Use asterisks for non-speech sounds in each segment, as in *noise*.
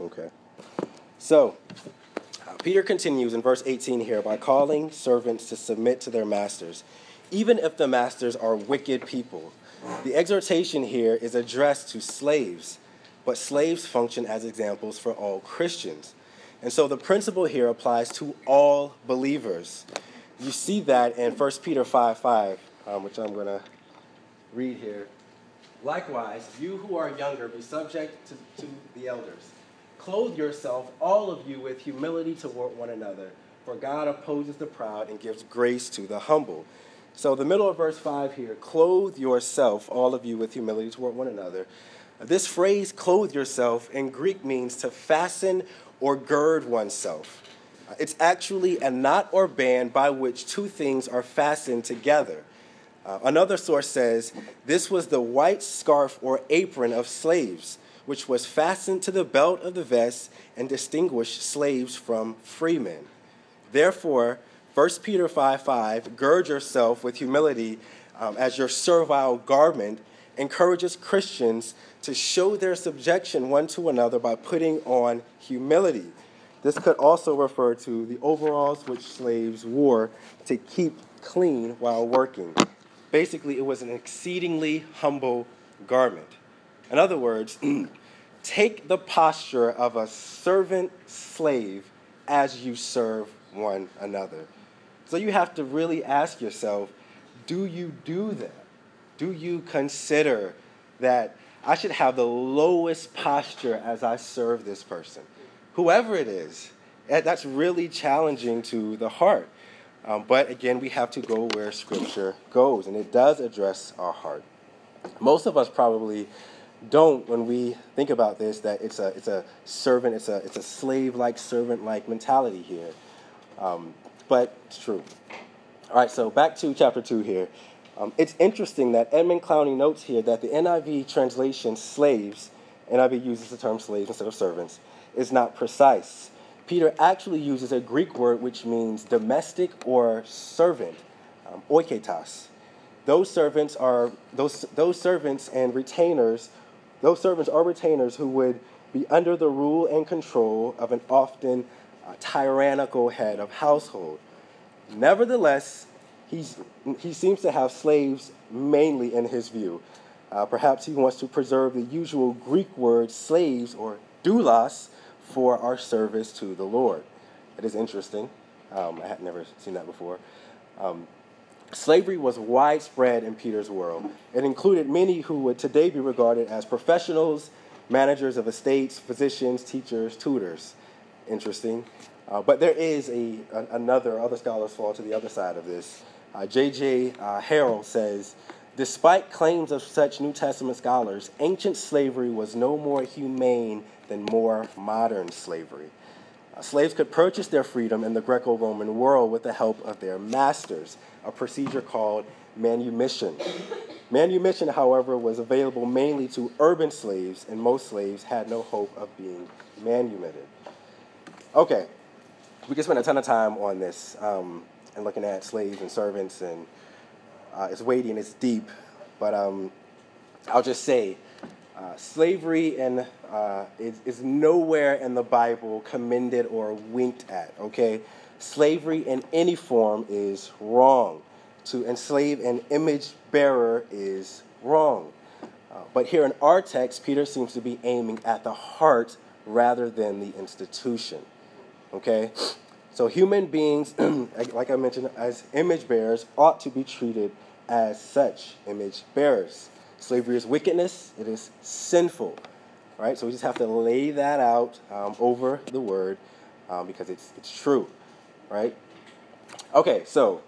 Okay. So, uh, Peter continues in verse 18 here by calling servants to submit to their masters, even if the masters are wicked people. The exhortation here is addressed to slaves, but slaves function as examples for all Christians. And so the principle here applies to all believers. You see that in 1 Peter 5 5, um, which I'm going to read here. Likewise, you who are younger, be subject to, to the elders. Clothe yourself, all of you, with humility toward one another, for God opposes the proud and gives grace to the humble. So, the middle of verse 5 here clothe yourself, all of you, with humility toward one another. This phrase, clothe yourself, in Greek means to fasten or gird oneself. It's actually a knot or band by which two things are fastened together. Uh, another source says this was the white scarf or apron of slaves, which was fastened to the belt of the vest and distinguished slaves from freemen. Therefore, 1 Peter 5 5, gird yourself with humility um, as your servile garment, encourages Christians to show their subjection one to another by putting on humility. This could also refer to the overalls which slaves wore to keep clean while working. Basically, it was an exceedingly humble garment. In other words, *clears throat* take the posture of a servant slave as you serve one another. So you have to really ask yourself do you do that? Do you consider that I should have the lowest posture as I serve this person? Whoever it is, that's really challenging to the heart. Um, but again, we have to go where Scripture goes, and it does address our heart. Most of us probably don't, when we think about this, that it's a it's a servant, it's a it's a slave-like, servant-like mentality here. Um, but it's true. All right, so back to chapter two here. Um, it's interesting that Edmund Clowney notes here that the NIV translation "slaves," NIV uses the term slaves instead of servants, is not precise. Peter actually uses a Greek word which means domestic or servant, um, oiketas. Those servants are those those servants and retainers. Those servants are retainers who would be under the rule and control of an often uh, tyrannical head of household. Nevertheless, he's, he seems to have slaves mainly in his view. Uh, perhaps he wants to preserve the usual Greek word slaves or doulos for our service to the Lord. It is interesting. Um, I had never seen that before. Um, slavery was widespread in Peter's world. It included many who would today be regarded as professionals, managers of estates, physicians, teachers, tutors. Interesting. Uh, but there is a, a, another, other scholars fall to the other side of this. J.J. Uh, uh, Harrill says, despite claims of such New Testament scholars, ancient slavery was no more humane than more modern slavery. Uh, slaves could purchase their freedom in the Greco Roman world with the help of their masters, a procedure called manumission. Manumission, however, was available mainly to urban slaves, and most slaves had no hope of being manumitted. Okay, we could spend a ton of time on this um, and looking at slaves and servants, and uh, it's weighty and it's deep, but um, I'll just say uh, slavery uh, is, is nowhere in the Bible commended or winked at, okay? Slavery in any form is wrong. To enslave an image bearer is wrong. Uh, but here in our text, Peter seems to be aiming at the heart rather than the institution, okay? So human beings, *clears throat* like I mentioned, as image bearers, ought to be treated as such image bearers. Slavery is wickedness, it is sinful, right? So we just have to lay that out um, over the word um, because it's, it's true, right? Okay, so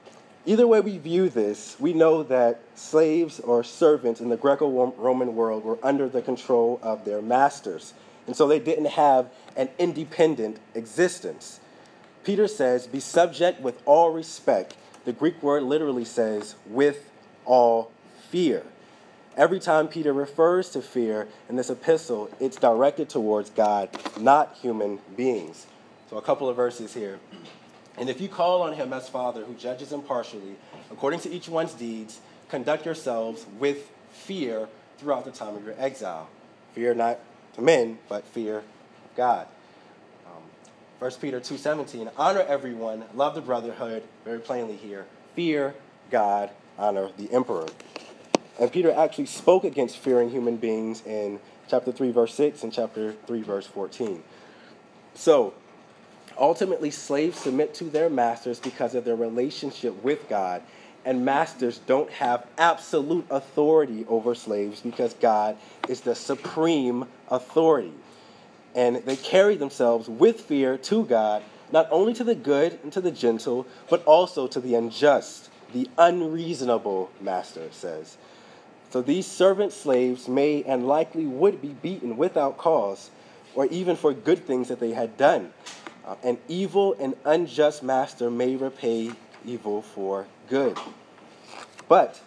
either way we view this, we know that slaves or servants in the Greco Roman world were under the control of their masters. And so they didn't have an independent existence. Peter says, Be subject with all respect. The Greek word literally says, with all fear. Every time Peter refers to fear in this epistle, it's directed towards God, not human beings. So, a couple of verses here. And if you call on him as Father who judges impartially, according to each one's deeds, conduct yourselves with fear throughout the time of your exile. Fear not to men, but fear God. Um, 1 Peter 2.17, honor everyone, love the brotherhood, very plainly here, fear God, honor the emperor. And Peter actually spoke against fearing human beings in chapter 3, verse 6 and chapter 3, verse 14. So, ultimately, slaves submit to their masters because of their relationship with God and masters don't have absolute authority over slaves because God is the supreme authority. And they carry themselves with fear to God, not only to the good and to the gentle, but also to the unjust, the unreasonable, master says. So these servant slaves may and likely would be beaten without cause, or even for good things that they had done. Uh, an evil and unjust master may repay evil for good. But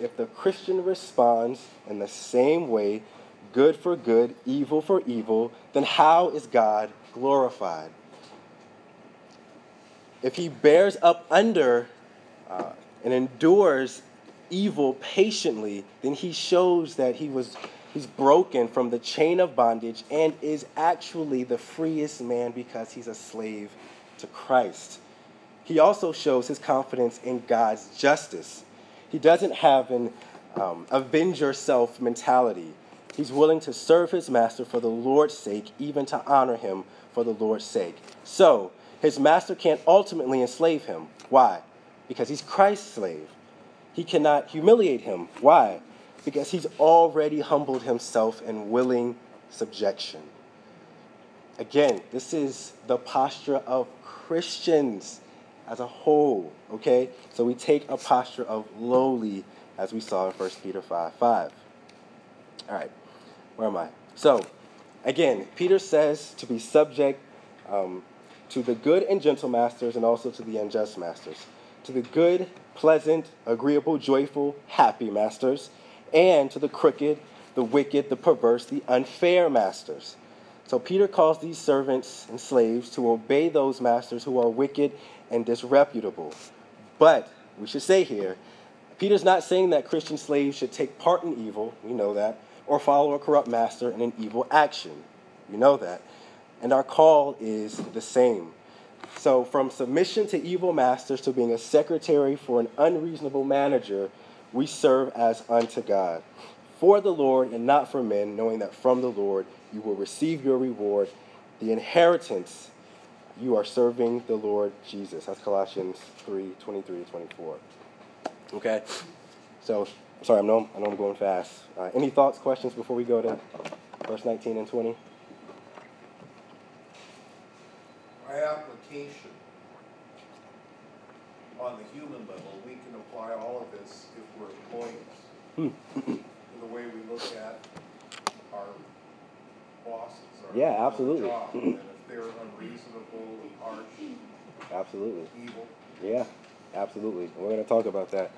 if the Christian responds in the same way, good for good, evil for evil, then how is God glorified? If he bears up under uh, and endures evil patiently, then he shows that he was he's broken from the chain of bondage and is actually the freest man because he's a slave to Christ. He also shows his confidence in God's justice. He doesn't have an um, avenge yourself mentality. He's willing to serve his master for the Lord's sake, even to honor him for the Lord's sake. So, his master can't ultimately enslave him. Why? Because he's Christ's slave. He cannot humiliate him. Why? Because he's already humbled himself in willing subjection. Again, this is the posture of Christians as a whole, okay? So we take a posture of lowly, as we saw in 1 Peter 5 5. All right, where am I? So, again, Peter says to be subject um, to the good and gentle masters and also to the unjust masters. To the good, pleasant, agreeable, joyful, happy masters, and to the crooked, the wicked, the perverse, the unfair masters. So Peter calls these servants and slaves to obey those masters who are wicked and disreputable. But we should say here, Peter's not saying that Christian slaves should take part in evil, we know that, or follow a corrupt master in an evil action. You know that. And our call is the same. So, from submission to evil masters to being a secretary for an unreasonable manager, we serve as unto God. For the Lord and not for men, knowing that from the Lord you will receive your reward, the inheritance you are serving the Lord Jesus. That's Colossians 3 23 to 24. Okay? So, sorry, I know, I know I'm going fast. Uh, any thoughts, questions before we go to verse 19 and 20? By application, on the human level, we can apply all of this if we're employees. Hmm. in the way we look at our bosses, our Yeah, absolutely. job, and if they're unreasonable, harsh, Absolutely. evil, Yeah, absolutely. We're going to talk about that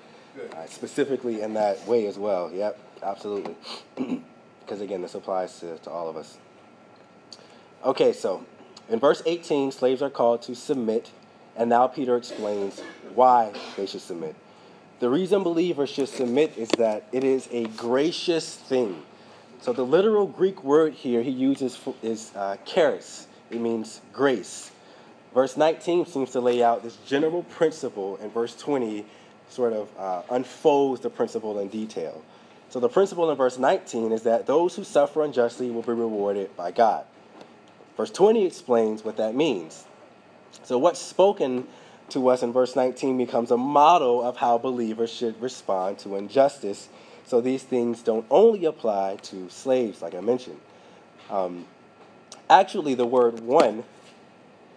uh, specifically in that way as well. Yep, absolutely. *clears throat* Because again, this applies to, to all of us. Okay, so in verse 18, slaves are called to submit, and now Peter explains why they should submit. The reason believers should submit is that it is a gracious thing. So the literal Greek word here he uses is uh, charis. It means grace. Verse 19 seems to lay out this general principle, and verse 20 sort of uh, unfolds the principle in detail. So the principle in verse 19 is that those who suffer unjustly will be rewarded by God. Verse 20 explains what that means. So what's spoken to us in verse 19 becomes a model of how believers should respond to injustice. So these things don't only apply to slaves, like I mentioned. Um, actually, the word one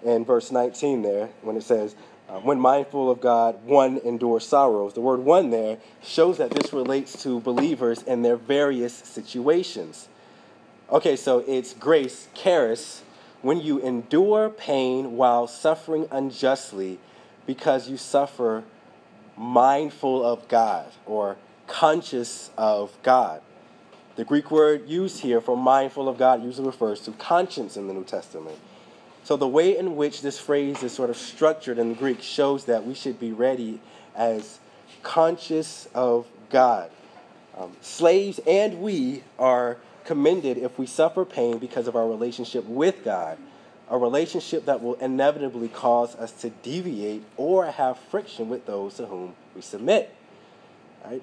in verse 19 there, when it says, uh, when mindful of God, one endures sorrows. The word one there shows that this relates to believers in their various situations. Okay, so it's grace, charis, when you endure pain while suffering unjustly because you suffer mindful of God or conscious of God. The Greek word used here for mindful of God usually refers to conscience in the New Testament. So the way in which this phrase is sort of structured in Greek shows that we should be ready as conscious of God. Um, slaves and we are commended if we suffer pain because of our relationship with God, a relationship that will inevitably cause us to deviate or have friction with those to whom we submit. Right?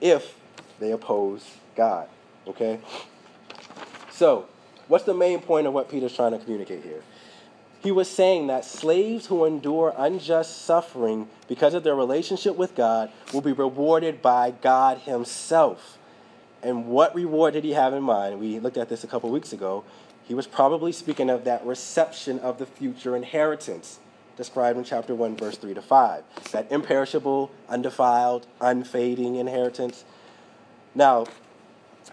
If they oppose God. Okay? So, what's the main point of what Peter's trying to communicate here? He was saying that slaves who endure unjust suffering because of their relationship with God will be rewarded by God Himself. And what reward did he have in mind? We looked at this a couple weeks ago. He was probably speaking of that reception of the future inheritance described in chapter 1, verse 3 to 5. That imperishable, undefiled, unfading inheritance. Now,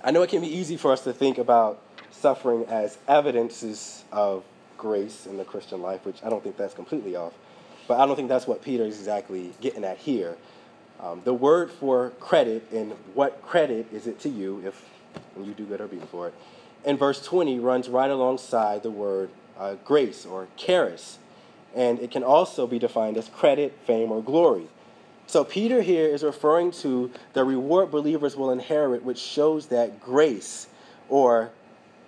I know it can be easy for us to think about suffering as evidences of grace in the Christian life, which I don't think that's completely off. But I don't think that's what Peter is exactly getting at here. Um, the word for credit and what credit is it to you if you do good or be for it, in verse 20 runs right alongside the word uh, grace or charis. And it can also be defined as credit, fame, or glory. So Peter here is referring to the reward believers will inherit, which shows that grace or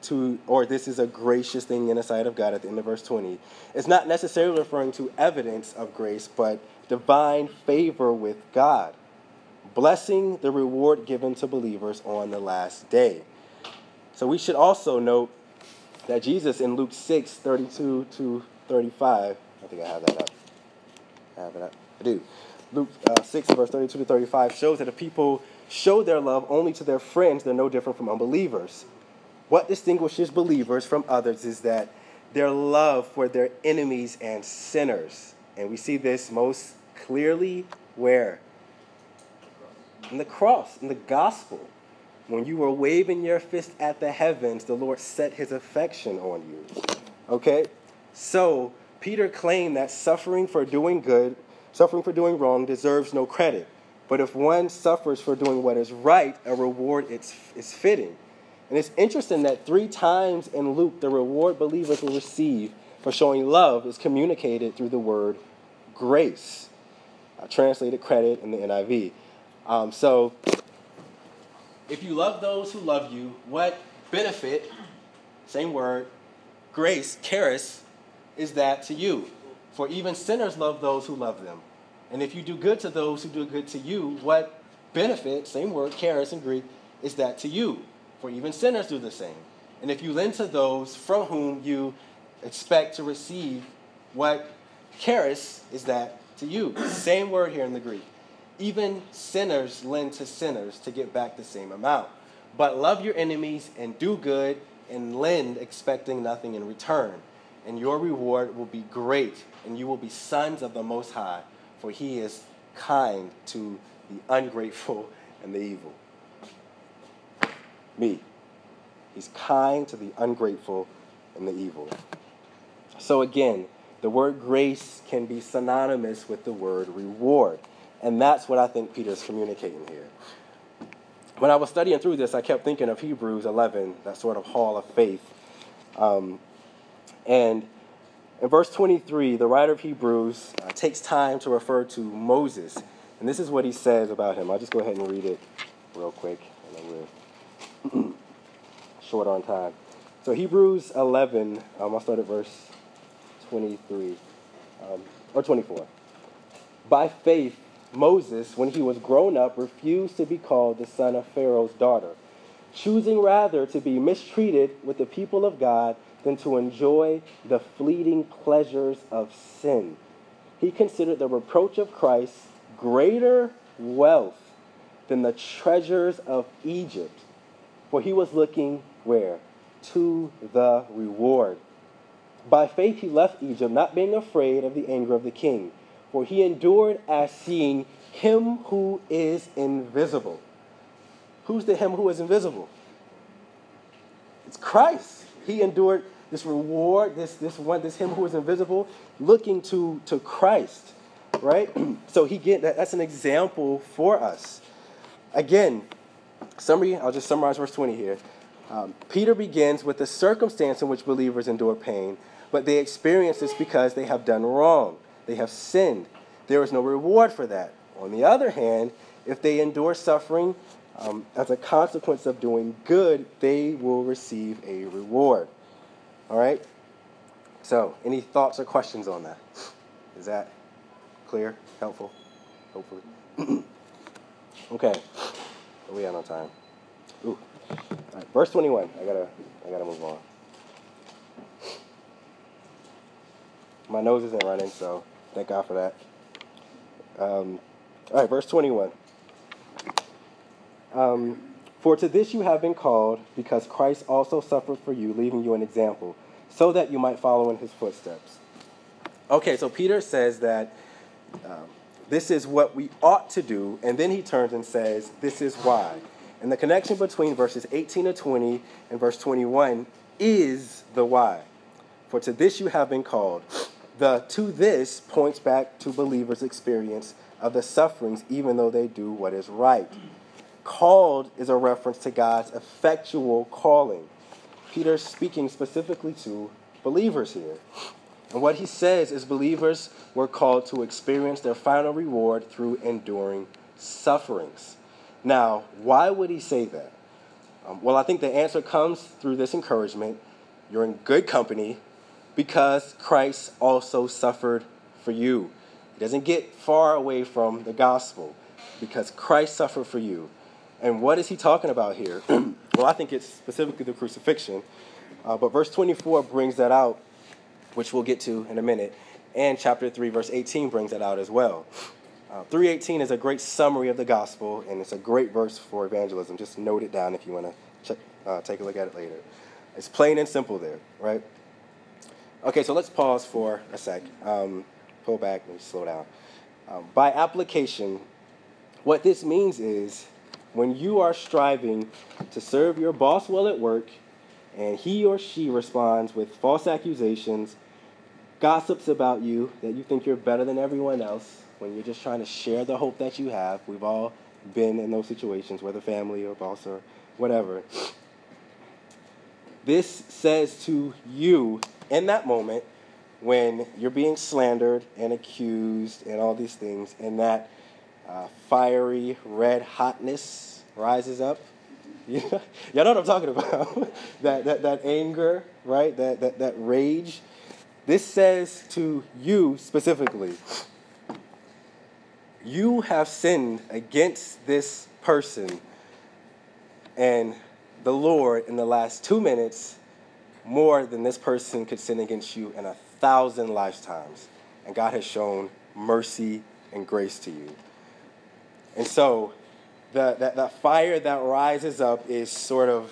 to or this is a gracious thing in the sight of God at the end of verse 20. It's not necessarily referring to evidence of grace, but divine favor with God, blessing the reward given to believers on the last day. So we should also note that Jesus in Luke 6, 32 to 35, I think I have that up. I have it up. I do. Luke uh, 6, verse 32 to 35 shows that if people show their love only to their friends, they're no different from unbelievers. What distinguishes believers from others is that their love for their enemies and sinners. And we see this most clearly where? In the cross, in the gospel. When you were waving your fist at the heavens, the Lord set his affection on you. Okay? So, Peter claimed that suffering for doing good, suffering for doing wrong, deserves no credit. But if one suffers for doing what is right, a reward is, is fitting. And it's interesting that three times in Luke, the reward believers will receive for showing love is communicated through the word grace, uh, translated credit in the NIV. Um, so, if you love those who love you, what benefit, same word, grace, charis, is that to you? For even sinners love those who love them. And if you do good to those who do good to you, what benefit, same word, charis in Greek, is that to you? for even sinners do the same. And if you lend to those from whom you expect to receive, what charis is that to you? Same word here in the Greek. Even sinners lend to sinners to get back the same amount. But love your enemies and do good and lend expecting nothing in return. And your reward will be great, and you will be sons of the Most High, for he is kind to the ungrateful and the evil me. He's kind to the ungrateful and the evil. So again, the word grace can be synonymous with the word reward. And that's what I think Peter's communicating here. When I was studying through this, I kept thinking of Hebrews 11, that sort of hall of faith. Um, and in verse 23, the writer of Hebrews uh, takes time to refer to Moses. And this is what he says about him. I'll just go ahead and read it real quick, and then we'll *clears throat* short on time. So Hebrews 11, um, I'll start at verse 23 um, or 24. By faith, Moses, when he was grown up, refused to be called the son of Pharaoh's daughter, choosing rather to be mistreated with the people of God than to enjoy the fleeting pleasures of sin. He considered the reproach of Christ greater wealth than the treasures of Egypt for he was looking where? To the reward. By faith he left Egypt, not being afraid of the anger of the king, for he endured as seeing him who is invisible. Who's the him who is invisible? It's Christ. He endured this reward, this this one, this him who is invisible, looking to to Christ, right? *clears throat* so he get that, that's an example for us. Again, Summary, I'll just summarize verse 20 here. Um, Peter begins with the circumstance in which believers endure pain, but they experience this because they have done wrong. They have sinned. There is no reward for that. On the other hand, if they endure suffering um, as a consequence of doing good, they will receive a reward. All right? So, any thoughts or questions on that? Is that clear? Helpful? Hopefully. *clears throat* okay. Are we out on time? Ooh. All right, verse 21. I gotta, I gotta move on. My nose isn't running, so thank God for that. Um, all right, verse 21. Um, for to this you have been called, because Christ also suffered for you, leaving you an example, so that you might follow in his footsteps. Okay, so Peter says that um, this is what we ought to do, and then he turns and says, This is why. And the connection between verses 18 to 20 and verse 21 is the why. For to this you have been called. The to this points back to believers' experience of the sufferings, even though they do what is right. Called is a reference to God's effectual calling. Peter's speaking specifically to believers here. And what he says is believers were called to experience their final reward through enduring sufferings. Now, why would he say that? Um, well, I think the answer comes through this encouragement. You're in good company because Christ also suffered for you. It doesn't get far away from the gospel because Christ suffered for you. And what is he talking about here? *clears throat* well, I think it's specifically the crucifixion. Uh, but verse 24 brings that out, which we'll get to in a minute. And chapter 3, verse 18 brings that out as well. Uh, 318 is a great summary of the gospel, and it's a great verse for evangelism. Just note it down if you want to uh, take a look at it later. It's plain and simple there, right? Okay, so let's pause for a sec. Um, pull back and slow down. Um, by application, what this means is when you are striving to serve your boss well at work and he or she responds with false accusations, gossips about you, that you think you're better than everyone else, when you're just trying to share the hope that you have, we've all been in those situations, whether family or boss or whatever. This says to you in that moment when you're being slandered and accused and all these things, and that uh, fiery red hotness rises up. *laughs* Y'all know what I'm talking about. *laughs* that, that, that anger, right? That, that, that rage. This says to you specifically, you have sinned against this person, and the Lord in the last two minutes more than this person could sin against you in a thousand lifetimes. And God has shown mercy and grace to you. And so the, that, that fire that rises up is sort of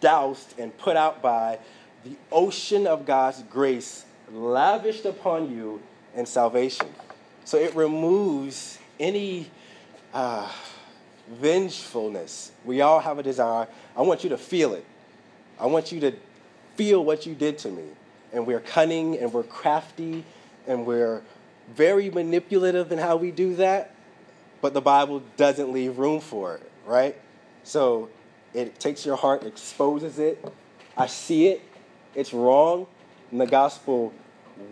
doused and put out by the ocean of God's grace lavished upon you in salvation. So it removes any uh, vengefulness. We all have a desire. I want you to feel it. I want you to feel what you did to me. And we're cunning and we're crafty and we're very manipulative in how we do that but the Bible doesn't leave room for it, right? So it takes your heart, exposes it. I see it, it's wrong, and the gospel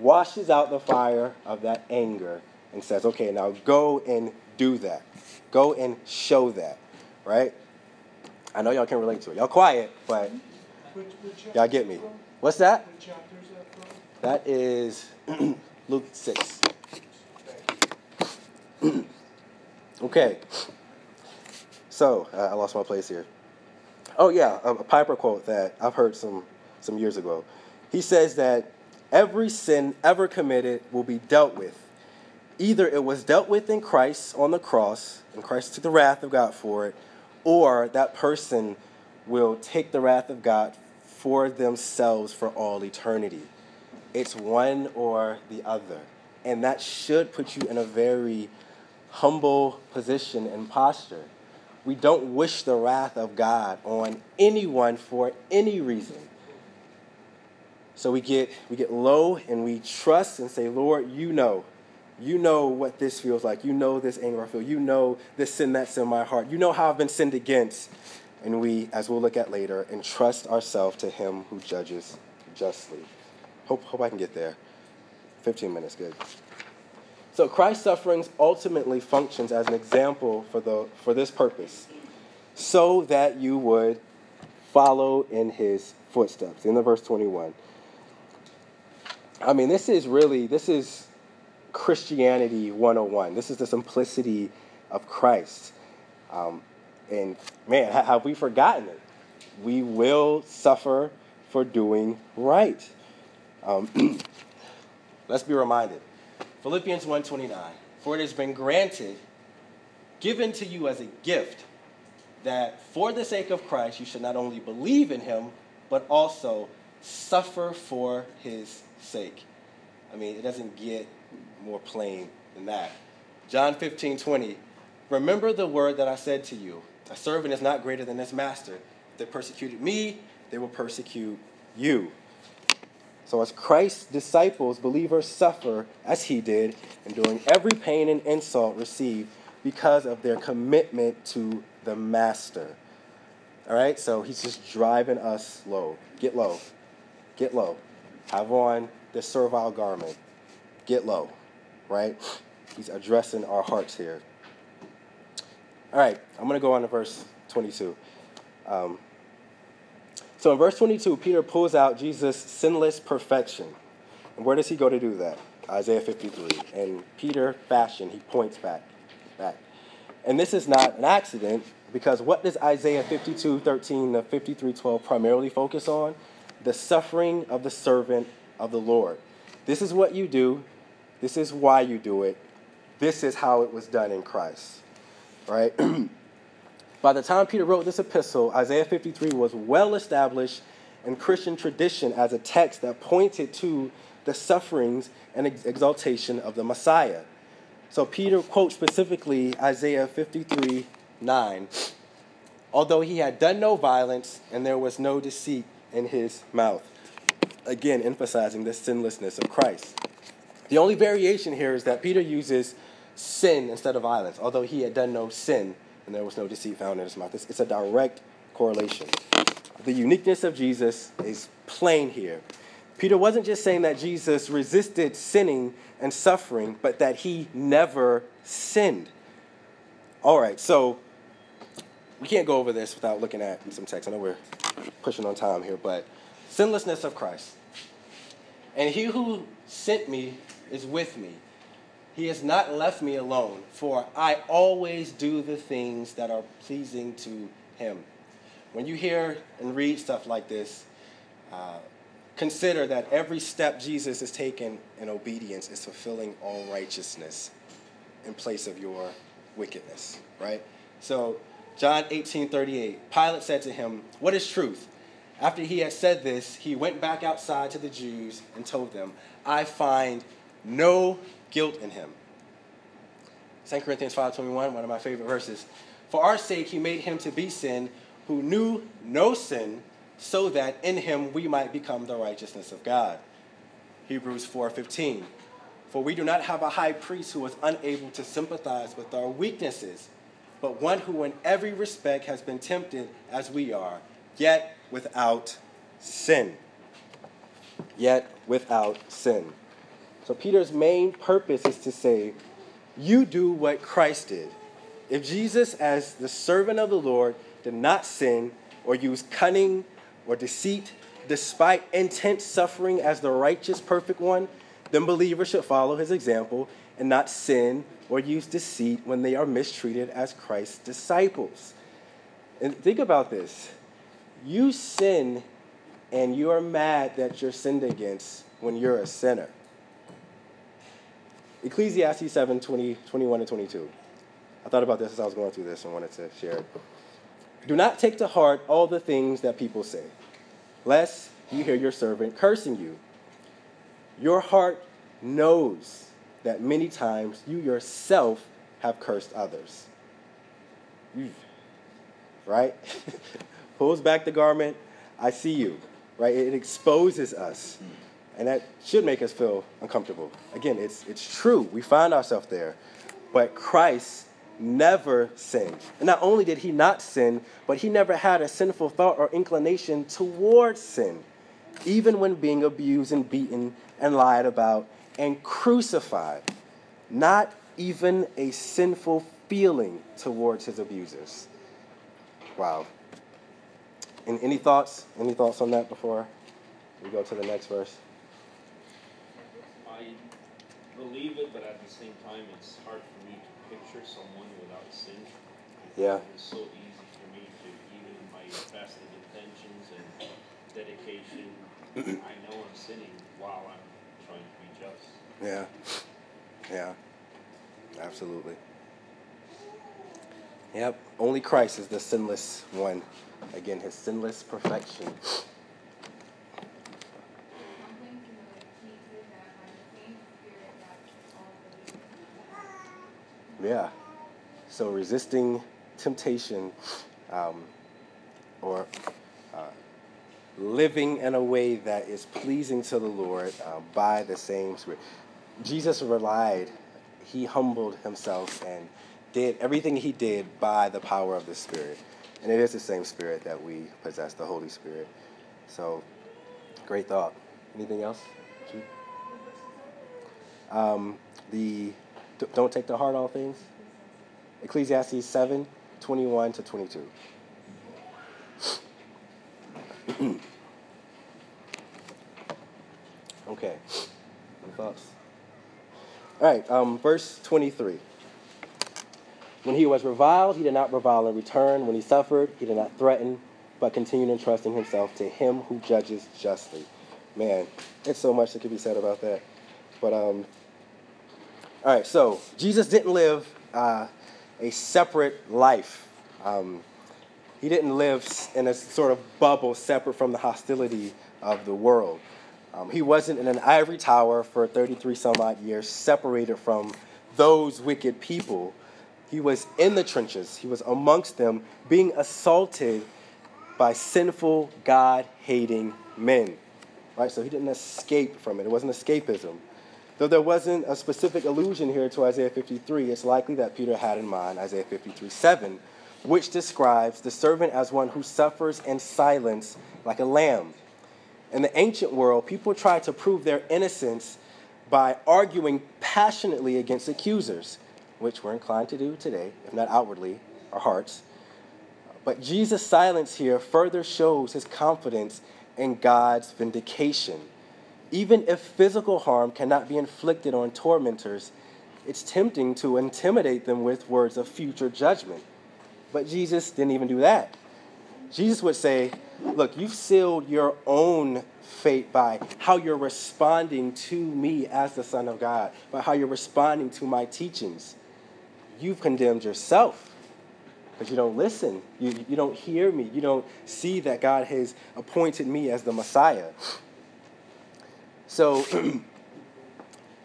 washes out the fire of that anger and says, okay, now go and do that. Go and show that, right? I know y'all can relate to it. Y'all quiet, but y'all get me. What's that? That is *clears throat* Luke 6. *clears throat* Okay. So uh, I lost my place here. Oh yeah, a, a Piper quote that I've heard some some years ago. He says that every sin ever committed will be dealt with. Either it was dealt with in Christ on the cross, and Christ took the wrath of God for it, or that person will take the wrath of God for themselves for all eternity. It's one or the other. And that should put you in a very humble position and posture. We don't wish the wrath of God on anyone for any reason. So we get we get low and we trust and say, Lord, you know. You know what this feels like. You know this anger I feel. You know this sin that's in my heart. You know how I've been sinned against. And we, as we'll look at later, entrust ourselves to him who judges justly. Hope, hope I can get there. 15 minutes, good. So Christ's sufferings ultimately functions as an example for, the, for this purpose. so that you would follow in his footsteps. In the verse 21. I mean, this is really, this is Christianity 101. This is the simplicity of Christ. Um, and man, have we forgotten it? We will suffer for doing right. Um, *clears throat* let's be reminded. Philippians 1:29. For it has been granted, given to you as a gift, that for the sake of Christ you should not only believe in him, but also suffer for his sake. I mean, it doesn't get more plain than that. John 15, 20. Remember the word that I said to you a servant is not greater than his master. If they persecuted me, they will persecute you. So, as Christ's disciples, believers suffer as he did, enduring every pain and insult received because of their commitment to the master. All right, so he's just driving us low. Get low. Get low. Have on the servile garment. Get low, right? He's addressing our hearts here. All right, I'm going to go on to verse 22. Um, so in verse 22, Peter pulls out Jesus' sinless perfection. And where does he go to do that? Isaiah 53. And Peter, fashion, he points back. back. And this is not an accident because what does Isaiah 52, 13 to 53, 12 primarily focus on? The suffering of the servant of the Lord. This is what you do. This is why you do it. This is how it was done in Christ right? *clears throat* By the time Peter wrote this epistle, Isaiah 53 was well established in Christian tradition as a text that pointed to the sufferings and exaltation of the Messiah. So Peter quotes specifically Isaiah 53 9. Although he had done no violence and there was no deceit in his mouth. Again, emphasizing the sinlessness of Christ. The only variation here is that Peter uses sin instead of violence, although he had done no sin and there was no deceit found in his mouth. It's, it's a direct correlation. The uniqueness of Jesus is plain here. Peter wasn't just saying that Jesus resisted sinning and suffering, but that he never sinned. All right, so we can't go over this without looking at some text. I know we're pushing on time here, but sinlessness of Christ. And he who sent me is with me. He has not left me alone, for I always do the things that are pleasing to him. When you hear and read stuff like this, uh, consider that every step Jesus has taken in obedience is fulfilling all righteousness in place of your wickedness, right? So, John 18 38, Pilate said to him, What is truth? After he had said this, he went back outside to the Jews and told them, I find no guilt in him. 2 Corinthians 5.21, one of my favorite verses. For our sake he made him to be sin who knew no sin, so that in him we might become the righteousness of God. Hebrews 4.15. For we do not have a high priest who is unable to sympathize with our weaknesses, but one who in every respect has been tempted as we are, yet without sin. Yet without sin. So Peter's main purpose is to say, you do what Christ did. If Jesus, as the servant of the Lord, did not sin or use cunning or deceit, despite intense suffering as the righteous, perfect one, then believers should follow his example and not sin or use deceit when they are mistreated as Christ's disciples. And think about this you sin and you are mad that you're sinned against when you're a sinner. Ecclesiastes 7 20, 21 and 22. I thought about this as I was going through this and wanted to share it. Do not take to heart all the things that people say, lest you hear your servant cursing you. Your heart knows that many times you yourself have cursed others. Right? *laughs* Pulls back the garment. I see you. Right? It exposes us. And that should make us feel uncomfortable. Again, it's, it's true. We find ourselves there. But Christ never sinned. And not only did he not sin, but he never had a sinful thought or inclination towards sin, even when being abused and beaten and lied about and crucified. Not even a sinful feeling towards his abusers. Wow. And any thoughts? Any thoughts on that before we go to the next verse? I believe it, but at the same time, it's hard for me to picture someone without sin. Yeah. It's so easy for me to, even in my best of intentions and dedication, I know I'm sinning while I'm trying to be just. Yeah. Yeah. Absolutely. Yep. Only Christ is the sinless one. Again, his sinless perfection. Something to like keep it that by the same spirit that all believe. Yeah. So resisting temptation um, or uh, living in a way that is pleasing to the Lord uh, by the same Spirit. Jesus relied, he humbled himself and did everything he did by the power of the Spirit. And it is the same Spirit that we possess, the Holy Spirit. So, great thought. Anything else? Um, the don't take to heart all things. Ecclesiastes 7, 21 to 22. *clears throat* okay. Any thoughts? All right, um, verse 23. When he was reviled, he did not revile in return. When he suffered, he did not threaten, but continued entrusting himself to him who judges justly. Man, it's so much that could be said about that. But um, all right, so Jesus didn't live uh, a separate life. Um, he didn't live in a sort of bubble separate from the hostility of the world. Um, he wasn't in an ivory tower for 33 some odd years, separated from those wicked people. He was in the trenches, he was amongst them, being assaulted by sinful, God hating men. Right? So he didn't escape from it, it wasn't escapism. Though there wasn't a specific allusion here to Isaiah 53, it's likely that Peter had in mind Isaiah 53 7, which describes the servant as one who suffers in silence like a lamb. In the ancient world, people tried to prove their innocence by arguing passionately against accusers, which we're inclined to do today, if not outwardly, our hearts. But Jesus' silence here further shows his confidence in God's vindication. Even if physical harm cannot be inflicted on tormentors, it's tempting to intimidate them with words of future judgment. But Jesus didn't even do that. Jesus would say, Look, you've sealed your own fate by how you're responding to me as the Son of God, by how you're responding to my teachings. You've condemned yourself because you don't listen. You, you don't hear me. You don't see that God has appointed me as the Messiah. So, *clears throat*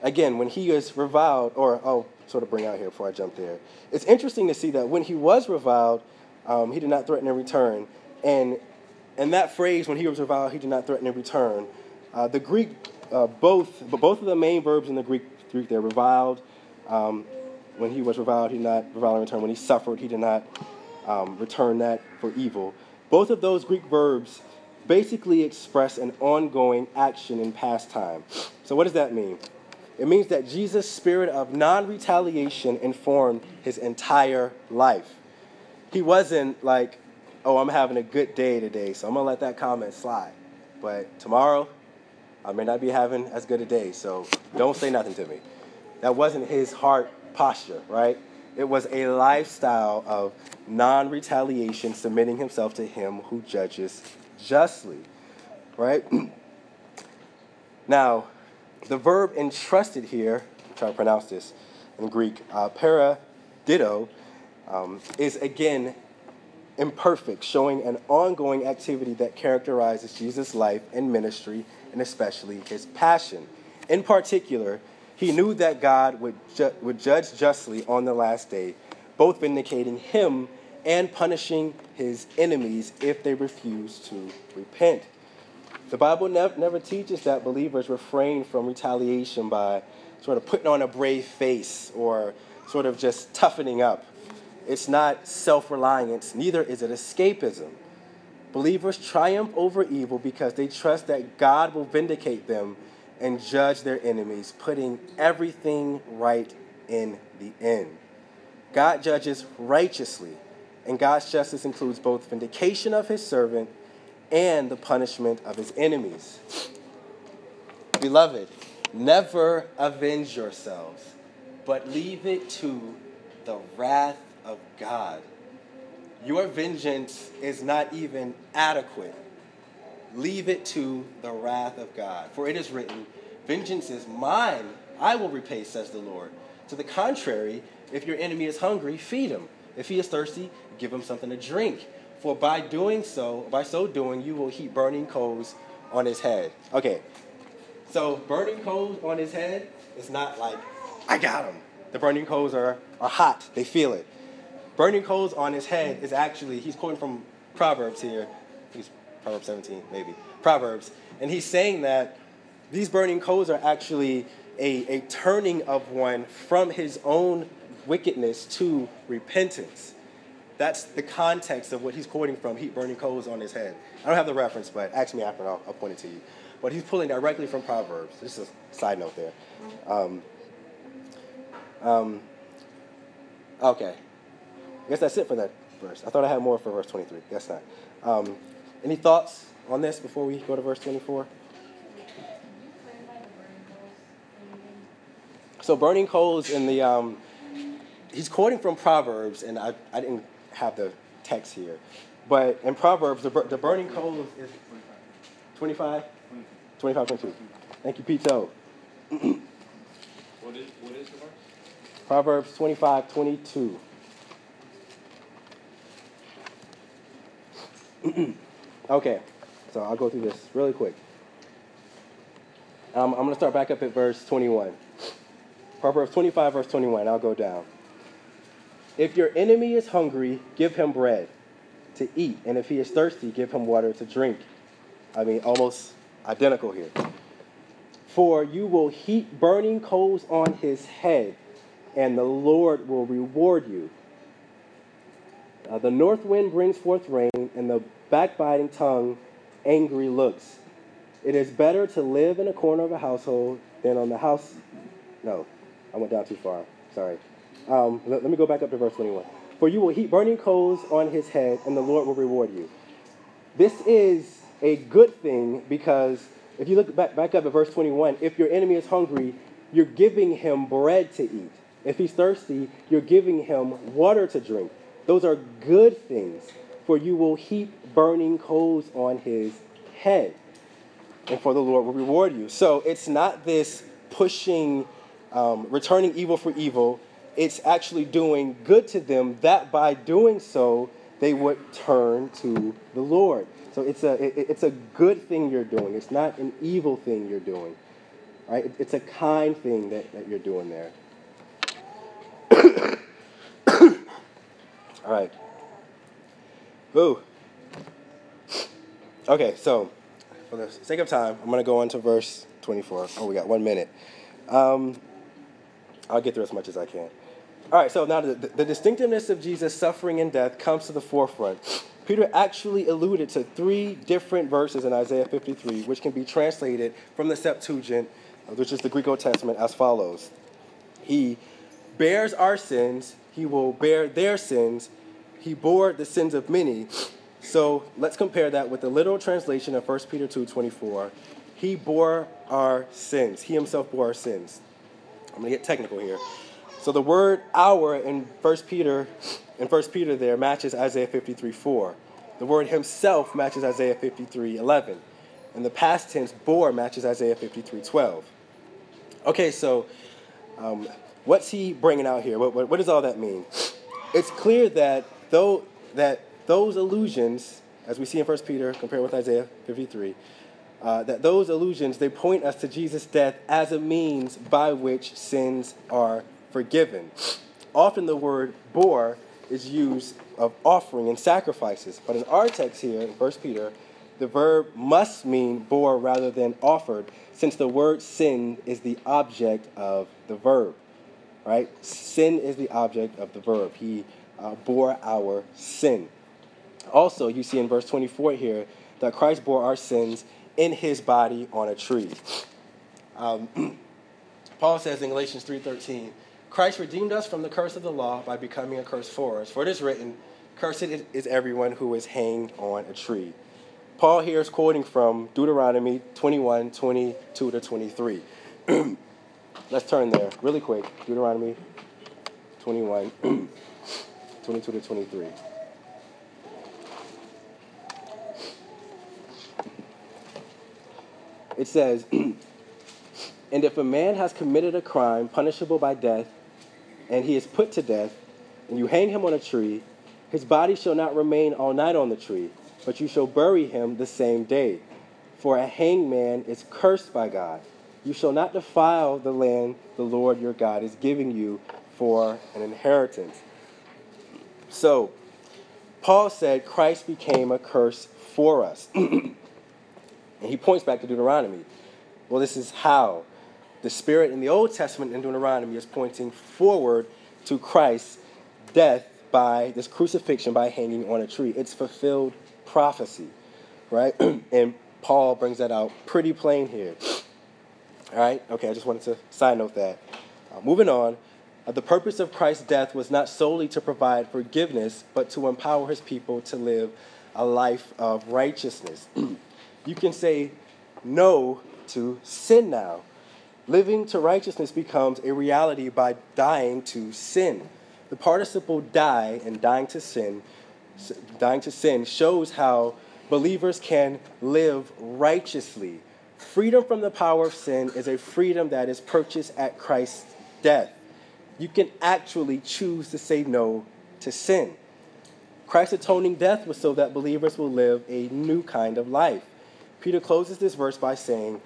again, when he is reviled, or I'll sort of bring out here before I jump there, it's interesting to see that when he was reviled, um, he did not threaten in return. And and that phrase, when he was reviled, he did not threaten in return. Uh, the Greek, uh, both, but both of the main verbs in the Greek, Greek they're reviled. Um, when he was reviled, he did not revile in return. When he suffered, he did not um, return that for evil. Both of those Greek verbs basically express an ongoing action in past time. So, what does that mean? It means that Jesus' spirit of non retaliation informed his entire life. He wasn't like, oh, I'm having a good day today, so I'm going to let that comment slide. But tomorrow, I may not be having as good a day, so don't say nothing to me. That wasn't his heart posture, right? It was a lifestyle of non retaliation, submitting himself to him who judges justly, right? *clears throat* now, the verb entrusted here, I'm trying to pronounce this in Greek, uh, paradido, um, is again imperfect, showing an ongoing activity that characterizes Jesus' life and ministry, and especially his passion. In particular, he knew that God would, ju- would judge justly on the last day, both vindicating him and punishing his enemies if they refuse to repent. The Bible nev- never teaches that believers refrain from retaliation by sort of putting on a brave face or sort of just toughening up. It's not self reliance, neither is it escapism. Believers triumph over evil because they trust that God will vindicate them and judge their enemies, putting everything right in the end. God judges righteously, And God's justice includes both vindication of his servant and the punishment of his enemies. Beloved, never avenge yourselves, but leave it to the wrath of God. Your vengeance is not even adequate. Leave it to the wrath of God. For it is written, Vengeance is mine, I will repay, says the Lord. To the contrary, if your enemy is hungry, feed him. If he is thirsty, give him something to drink. For by doing so, by so doing, you will heap burning coals on his head. Okay, so burning coals on his head is not like, I got him. The burning coals are, are hot, they feel it. Burning coals on his head is actually, he's quoting from Proverbs here. He's Proverbs 17, maybe. Proverbs. And he's saying that these burning coals are actually a, a turning of one from his own wickedness to repentance. That's the context of what he's quoting from, heat burning coals on his head. I don't have the reference, but ask me after and I'll, I'll point it to you. But he's pulling directly from Proverbs. This is a side note there. Um, um, okay. I guess that's it for that verse. I thought I had more for verse 23. Guess not. Um, any thoughts on this before we go to verse 24? So burning coals in the um, he's quoting from Proverbs, and I, I didn't have the text here, but in Proverbs the, the burning coals is 25, 25, 22. Thank you, Pito. *clears throat* What is, what is the verse? Proverbs 25, 22. *clears throat* okay, so I'll go through this really quick. Um, I'm going to start back up at verse 21. Proverbs 25, verse 21. I'll go down. If your enemy is hungry, give him bread to eat, and if he is thirsty, give him water to drink. I mean, almost identical here. For you will heap burning coals on his head, and the Lord will reward you. Uh, the north wind brings forth rain, and the backbiting tongue angry looks. It is better to live in a corner of a household than on the house. No, I went down too far. Sorry. Um, let, let me go back up to verse 21. For you will heap burning coals on his head, and the Lord will reward you. This is a good thing because if you look back, back up at verse 21, if your enemy is hungry, you're giving him bread to eat. If he's thirsty, you're giving him water to drink. Those are good things, for you will heap burning coals on his head, and for the Lord will reward you. So it's not this pushing, um, returning evil for evil. It's actually doing good to them that by doing so, they would turn to the Lord. So it's a, it, it's a good thing you're doing. It's not an evil thing you're doing. Right? It, it's a kind thing that, that you're doing there. *coughs* All right. Boo. Okay, so for the sake of time, I'm going to go on to verse 24. Oh, we got one minute. Um, I'll get through as much as I can. All right, so now the, the distinctiveness of Jesus' suffering and death comes to the forefront. Peter actually alluded to three different verses in Isaiah 53, which can be translated from the Septuagint, which is the Greek Old Testament, as follows He bears our sins, He will bear their sins, He bore the sins of many. So let's compare that with the literal translation of 1 Peter 2 24. He bore our sins, He Himself bore our sins. I'm going to get technical here. So the word our in 1 Peter in 1 Peter there matches Isaiah 53 4. The word himself matches Isaiah 53 11. And the past tense bore matches Isaiah 53 12. Okay, so um, what's he bringing out here? What, what, what, does all that mean? It's clear that though that those allusions, as we see in 1 Peter compared with Isaiah 53, uh, that those allusions they point us to Jesus' death as a means by which sins are forgiven. Often the word bore is used of offering and sacrifices, but in our text here in 1 Peter, the verb must mean bore rather than offered, since the word sin is the object of the verb. Right? Sin is the object of the verb. He uh, bore our sin. Also, you see in verse 24 here that Christ bore our sins in his body on a tree. Um, *clears throat* Paul says in Galatians 3:13, Christ redeemed us from the curse of the law by becoming a curse for us. For it is written, Cursed is- everyone who is hanged on a tree. Paul here is quoting from Deuteronomy 21, 22 to 23. *clears throat* Let's turn there really quick. Deuteronomy 21, *clears throat* 22 to 23. It says, *clears throat* And if a man has committed a crime punishable by death, and he is put to death, and you hang him on a tree, his body shall not remain all night on the tree, but you shall bury him the same day. For a hangman is cursed by God. You shall not defile the land the Lord your God is giving you for an inheritance. So, Paul said Christ became a curse for us. *clears throat* and he points back to Deuteronomy. Well, this is how. The Spirit in the Old Testament in Deuteronomy is pointing forward to Christ's death by this crucifixion by hanging on a tree. It's fulfilled prophecy, right? *clears throat* and Paul brings that out pretty plain here. All right? Okay, I just wanted to side note that. Uh, moving on, uh, the purpose of Christ's death was not solely to provide forgiveness, but to empower his people to live a life of righteousness. *clears throat* you can say no to sin now. Living to righteousness becomes a reality by dying to sin. The participle die and dying to sin, dying to sin shows how believers can live righteously. Freedom from the power of sin is a freedom that is purchased at Christ's death. You can actually choose to say no to sin. Christ's atoning death was so that believers will live a new kind of life. Peter closes this verse by saying,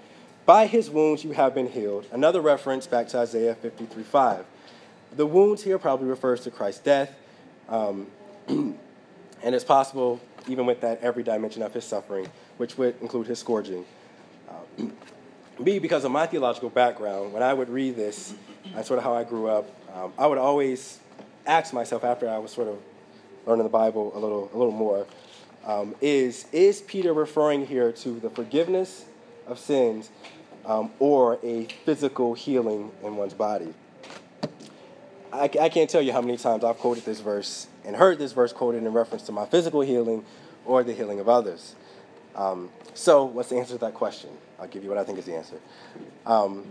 By his wounds you have been healed. Another reference back to Isaiah 53 5. The wounds here probably refers to Christ's death, um, *clears throat* and it's possible, even with that, every dimension of his suffering, which would include his scourging. Uh, *clears throat* me, because of my theological background, when I would read this, that's sort of how I grew up, um, I would always ask myself after I was sort of learning the Bible a little, a little more, um, is, is Peter referring here to the forgiveness of sins um, or a physical healing in one's body? I, I can't tell you how many times I've quoted this verse and heard this verse quoted in reference to my physical healing or the healing of others. Um, so, what's the answer to that question? I'll give you what I think is the answer. Um,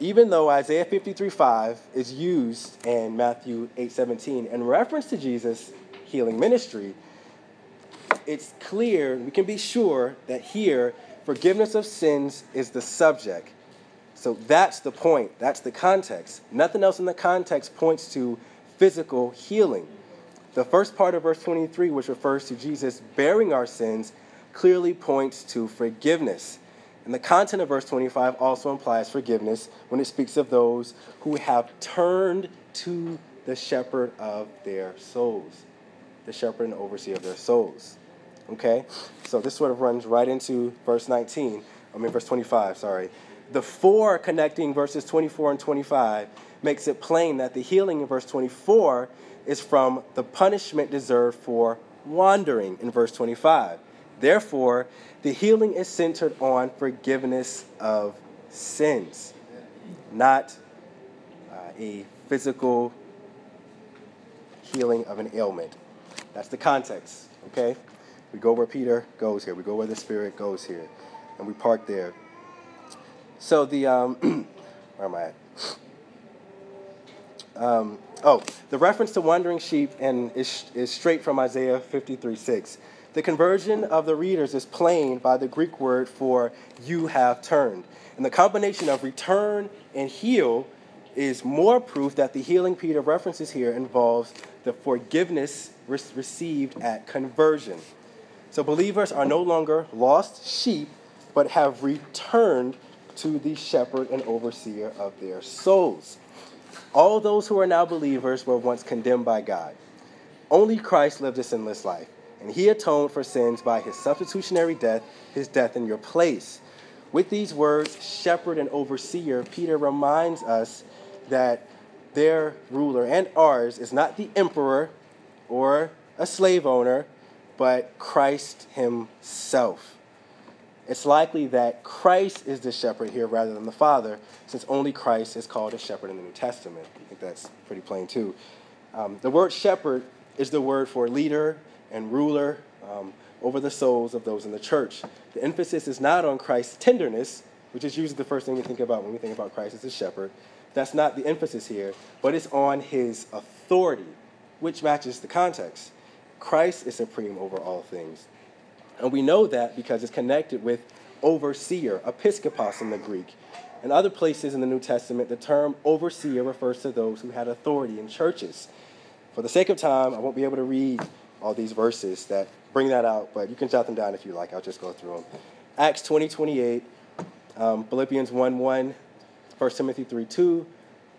even though Isaiah 53 5 is used in Matthew 8 17 in reference to Jesus' healing ministry, it's clear, we can be sure that here, forgiveness of sins is the subject. So that's the point, that's the context. Nothing else in the context points to physical healing. The first part of verse 23, which refers to Jesus bearing our sins, clearly points to forgiveness. And the content of verse 25 also implies forgiveness when it speaks of those who have turned to the shepherd of their souls, the shepherd and overseer of their souls. Okay? So this sort of runs right into verse 19, I mean, verse 25, sorry. The four connecting verses 24 and 25 makes it plain that the healing in verse 24 is from the punishment deserved for wandering in verse 25. Therefore, the healing is centered on forgiveness of sins, not uh, a physical healing of an ailment. That's the context, okay? We go where Peter goes here, we go where the Spirit goes here, and we park there. So, the, um, *clears throat* where am I at? Um, oh, the reference to wandering sheep and is, is straight from Isaiah 53 6. The conversion of the readers is plain by the Greek word for you have turned. And the combination of return and heal is more proof that the healing Peter references here involves the forgiveness re- received at conversion. So believers are no longer lost sheep, but have returned to the shepherd and overseer of their souls. All those who are now believers were once condemned by God. Only Christ lived a sinless life, and he atoned for sins by his substitutionary death, his death in your place. With these words, shepherd and overseer, Peter reminds us that their ruler and ours is not the emperor or a slave owner, but Christ himself. It's likely that Christ is the shepherd here rather than the Father, since only Christ is called a shepherd in the New Testament. I think that's pretty plain too. Um, the word shepherd is the word for leader and ruler um, over the souls of those in the church. The emphasis is not on Christ's tenderness, which is usually the first thing we think about when we think about Christ as a shepherd. That's not the emphasis here, but it's on his authority, which matches the context. Christ is supreme over all things. And we know that because it's connected with overseer, episkopos in the Greek. In other places in the New Testament, the term overseer refers to those who had authority in churches. For the sake of time, I won't be able to read all these verses that bring that out, but you can jot them down if you like. I'll just go through them. Acts 20, 28, um, Philippians 1, 1, 1 Timothy 3, 2,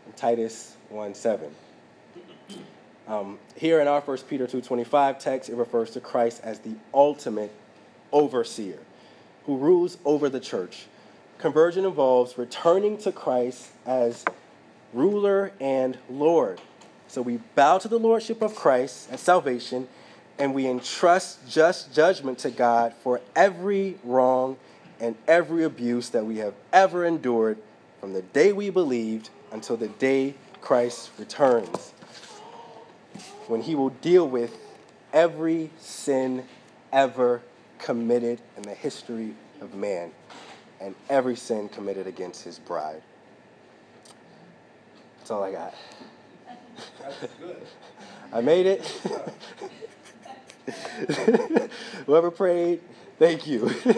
and Titus 1, 7. Um, here in our 1 Peter 2.25 text, it refers to Christ as the ultimate overseer who rules over the church. Conversion involves returning to Christ as ruler and Lord. So we bow to the lordship of Christ at salvation, and we entrust just judgment to God for every wrong and every abuse that we have ever endured from the day we believed until the day Christ returns, when he will deal with every sin ever committed in the history of man and every sin committed against his bride. That's all I got. *laughs* I made it. *laughs* Whoever prayed, thank you. *laughs*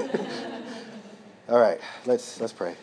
all right, let's let's pray.